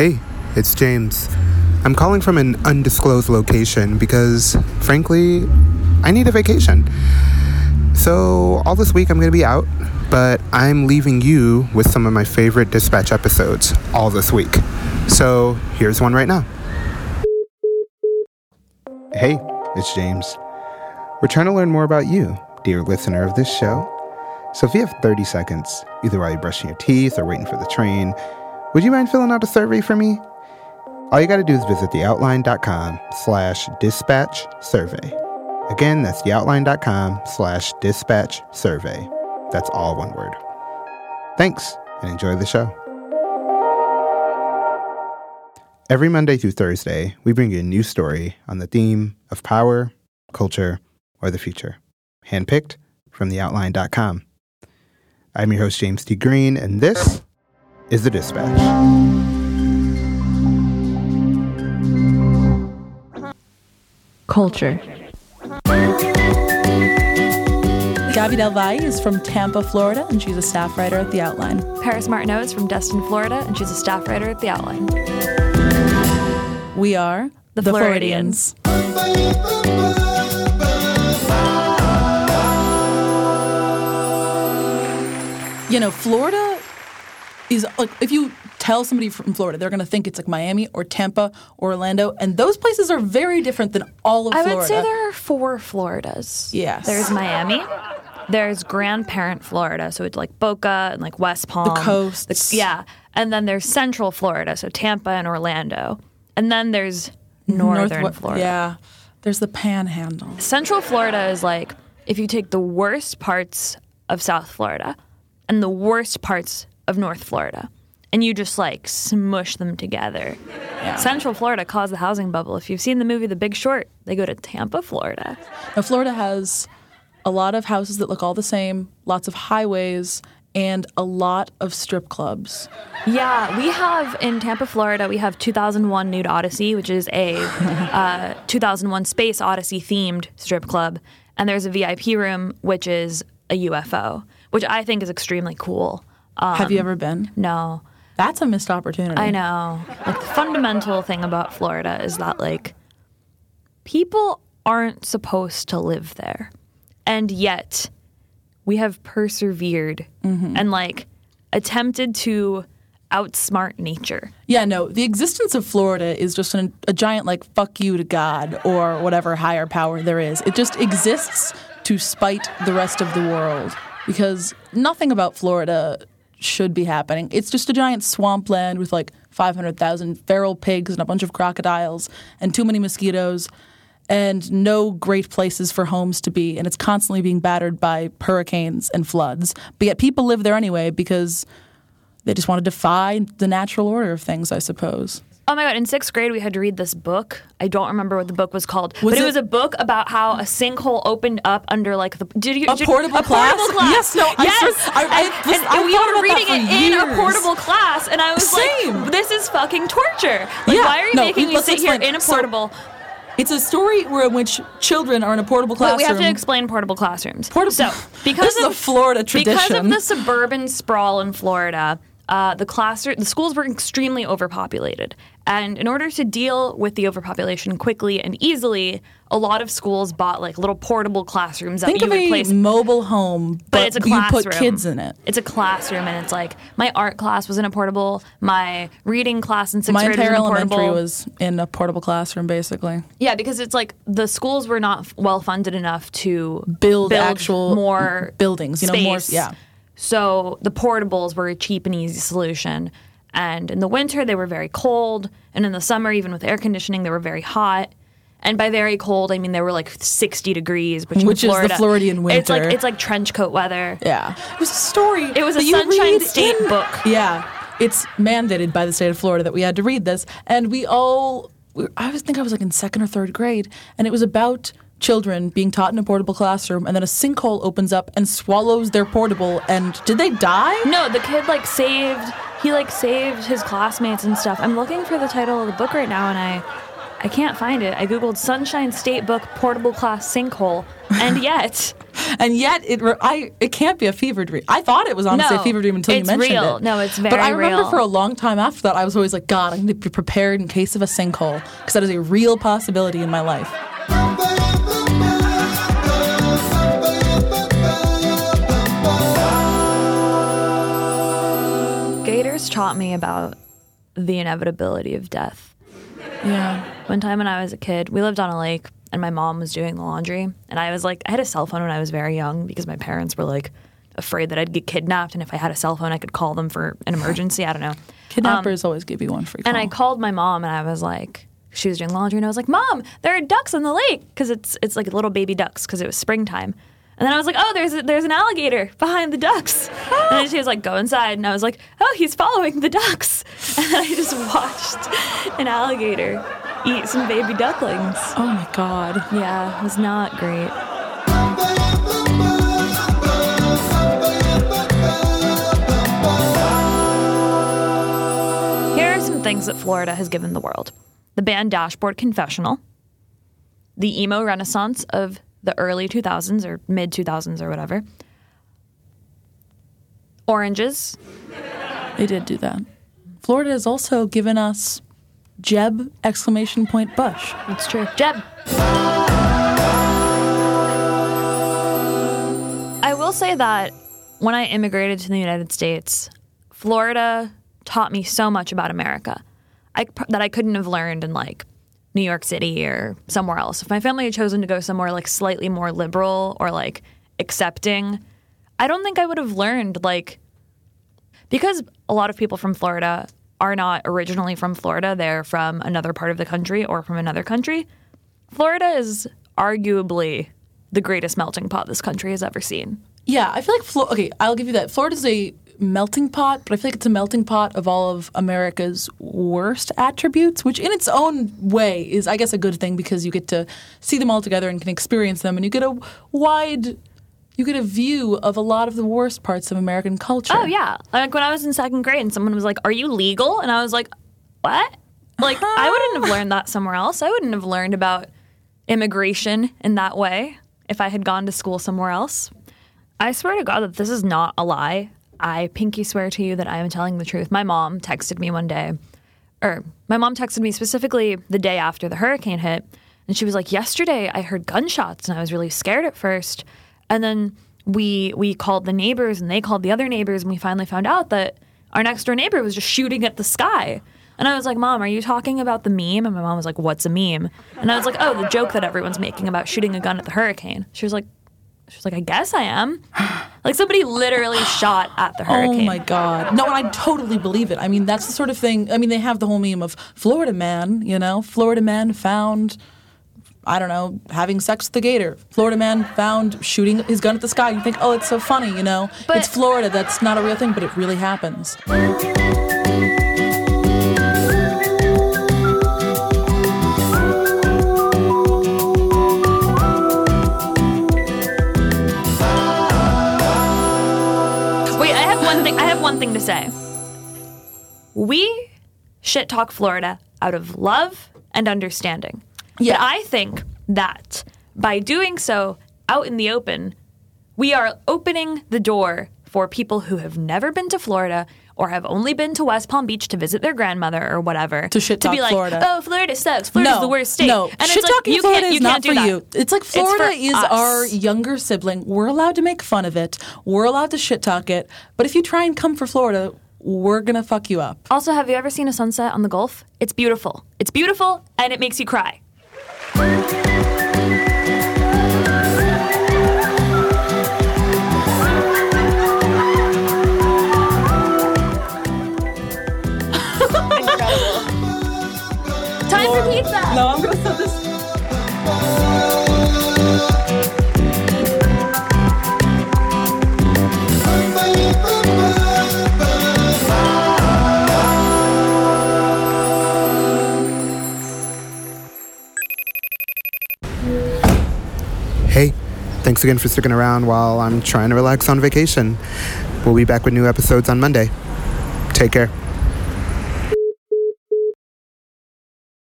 Hey, it's James. I'm calling from an undisclosed location because, frankly, I need a vacation. So, all this week I'm going to be out, but I'm leaving you with some of my favorite dispatch episodes all this week. So, here's one right now. Hey, it's James. We're trying to learn more about you, dear listener of this show. So, if you have 30 seconds, either while you're brushing your teeth or waiting for the train, would you mind filling out a survey for me? All you got to do is visit theoutline.com slash dispatch survey. Again, that's theoutline.com slash dispatch survey. That's all one word. Thanks and enjoy the show. Every Monday through Thursday, we bring you a new story on the theme of power, culture, or the future, handpicked from theoutline.com. I'm your host, James T. Green, and this is The Dispatch. Culture. Gabby Del Valle is from Tampa, Florida, and she's a staff writer at The Outline. Paris Martineau is from Destin, Florida, and she's a staff writer at The Outline. We are The Floridians. You know, Florida is like if you tell somebody from Florida, they're going to think it's like Miami or Tampa or Orlando, and those places are very different than all of I Florida. I would say there are four Floridas. Yes. There's Miami. There's Grandparent Florida, so it's like Boca and like West Palm. The coast. The- yeah. And then there's Central Florida, so Tampa and Orlando. And then there's Northern Northwe- Florida. Yeah, there's the Panhandle. Central Florida is like if you take the worst parts of South Florida and the worst parts of North Florida and you just like smush them together. Central Florida caused the housing bubble. If you've seen the movie The Big Short, they go to Tampa, Florida. Now, Florida has a lot of houses that look all the same, lots of highways, and a lot of strip clubs. Yeah, we have in Tampa, Florida, we have 2001 Nude Odyssey, which is a uh, 2001 Space Odyssey themed strip club. And there's a VIP room, which is a UFO, which I think is extremely cool. Um, Have you ever been? No. That's a missed opportunity. I know. Like the fundamental thing about Florida is that like people aren't supposed to live there. And yet we have persevered and like attempted to outsmart nature. Yeah, no, the existence of Florida is just an, a giant, like, fuck you to God or whatever higher power there is. It just exists to spite the rest of the world because nothing about Florida should be happening. It's just a giant swampland with like 500,000 feral pigs and a bunch of crocodiles and too many mosquitoes and no great places for homes to be. And it's constantly being battered by hurricanes and floods. But yet people live there anyway because they just want to defy the natural order of things, I suppose. Oh my god! In sixth grade, we had to read this book. I don't remember what the book was called, Was but it, it- was a book about how a sinkhole opened up under like the. Did you A did- portable a class? portable class? Yes, no, I yes. I- I- and, and we were reading it in a portable class, and I was Same. like, "This is fucking torture! Like, Yeah, why are you no, making me sit here explain. in a So- portable?" It's a story where in which children are in a portable Wait, we have to explain portable classrooms. Portable- so because This is of a Florida because of the suburban sprawl in Florida, uh, the class the schools were extremely overpopulated, and in order to deal with the overpopulation quickly and easily, a lot of schools bought like little portable classrooms that Think you of would a place. mobile home, but, but it's a classroom. you classroom. put kids in it. It's a classroom, and it's like my art class was in a portable. My reading class in sixth My grade was entire in a elementary was in a portable classroom, basically. Yeah, because it's like the schools were not well funded enough to Build, actual more buildings, you know, more- yeah. So the portables were a cheap and easy solution. And in the winter, they were very cold, and in the summer, even with air conditioning, they were very hot. And by very cold, I mean they were like 60 degrees, which, in Which is the Florida, Floridian It's like winter. it's like trench coat weather. Yeah. It was a story. It was a that you Sunshine State in- book. Yeah. It's mandated by the state of Florida that we had to read this. And we all. I was think I was like in second or third grade. And it was about children being taught in a portable classroom. And then a sinkhole opens up and swallows their portable. And did they die? No, the kid like saved. He like saved his classmates and stuff. I'm looking for the title of the book right now, and I, I can't find it. I googled Sunshine State Book Portable Class Sinkhole, and yet and yet it re- I it can't be a fever dream. I thought it was honestly No, a fever dream until you mentioned real. it. No, it's very But I remember real. for a long time after that, I was always like, God, I need to be prepared in case of a sinkhole because that is a real possibility in my life. Gators taught me about the inevitability of death. Yeah. One time when I was a kid, we lived on a lake and my mom was doing the laundry. And I was like, I had a cell phone when I was very young because my parents were like afraid that I'd get kidnapped. And if I had a cell phone, I could call them for an emergency. I don't know. Kidnappers um, always give you one free call. And I called my mom and I was like, she was doing laundry and I was like, Mom, there are ducks in the lake because it's it's like little baby ducks because it was springtime. And then I was like, Oh, there's a, there's an alligator behind the ducks. and then she was like, Go inside. And I was like, Oh, he's following the ducks. And then I just watched an alligator eat some baby ducklings. oh my God. Yeah, it was not great. Here are some things that Florida has given the world the band Dashboard Confessional, the emo renaissance of the early 2000s or mid 2000s or whatever, oranges, They did do that. Florida has also given us Jeb exclamation point Bush. It's true. Jeb. I will say that when I immigrated to the United States, Florida taught me so much about America I, that I couldn't have learned in like New York City or somewhere else. If my family had chosen to go somewhere like slightly more liberal or like accepting, I don't think I would have learned like because a lot of people from Florida are not originally from Florida, they're from another part of the country or from another country. Florida is arguably the greatest melting pot this country has ever seen. Yeah, I feel like Flo- okay, I'll give you that. Florida's a melting pot, but I feel like it's a melting pot of all of America's worst attributes, which in its own way is I guess a good thing because you get to see them all together and can experience them and you get a wide you get a view of a lot of the worst parts of American culture. Oh yeah, like when I was in second grade and someone was like, "Are you legal?" and I was like, "What?" Like I uh-huh. wouldn't have learned that somewhere else. I wouldn't have learned about immigration in that way if I had gone to school somewhere else. I swear to God that this is not a lie. I pinky swear to you that I am telling the truth. My mom texted me one day, or my mom texted me specifically the day after the hurricane hit, and she was like, "Yesterday I heard gunshots and I was really scared at first, and then we we called the neighbors and they called the other neighbors and we finally found out that our next door neighbor was just shooting at the sky." And I was like, "Mom, are you talking about the meme?" And my mom was like, "What's a meme?" And I was like, "Oh, the joke that everyone's making about shooting a gun at the hurricane." She was like, "She was like, I guess I am." Like somebody literally shot at the oh hurricane. Oh my God. No, and I totally believe it. I mean, that's the sort of thing. I mean, they have the whole meme of Florida man, you know, Florida man found, I don't know, having sex with the gator. Florida man found shooting his gun at the sky. You think, oh, it's so funny, you know? But- it's Florida. That's not a real thing, but it really happens. We shit talk Florida out of love and understanding. Yeah. But I think that by doing so out in the open, we are opening the door for people who have never been to Florida or have only been to West Palm Beach to visit their grandmother or whatever To shit to be talk like, Florida. oh, Florida sucks. Florida's no, the worst state. No, and shit it's like, talking you Florida can't, you is not for that. you. It's like Florida is us. our younger sibling. We're allowed to make fun of it. We're allowed to shit talk it. But if you try and come for Florida, we're gonna fuck you up. Also, have you ever seen a sunset on the Gulf? It's beautiful. It's beautiful and it makes you cry. Thanks again for sticking around while I'm trying to relax on vacation. We'll be back with new episodes on Monday. Take care.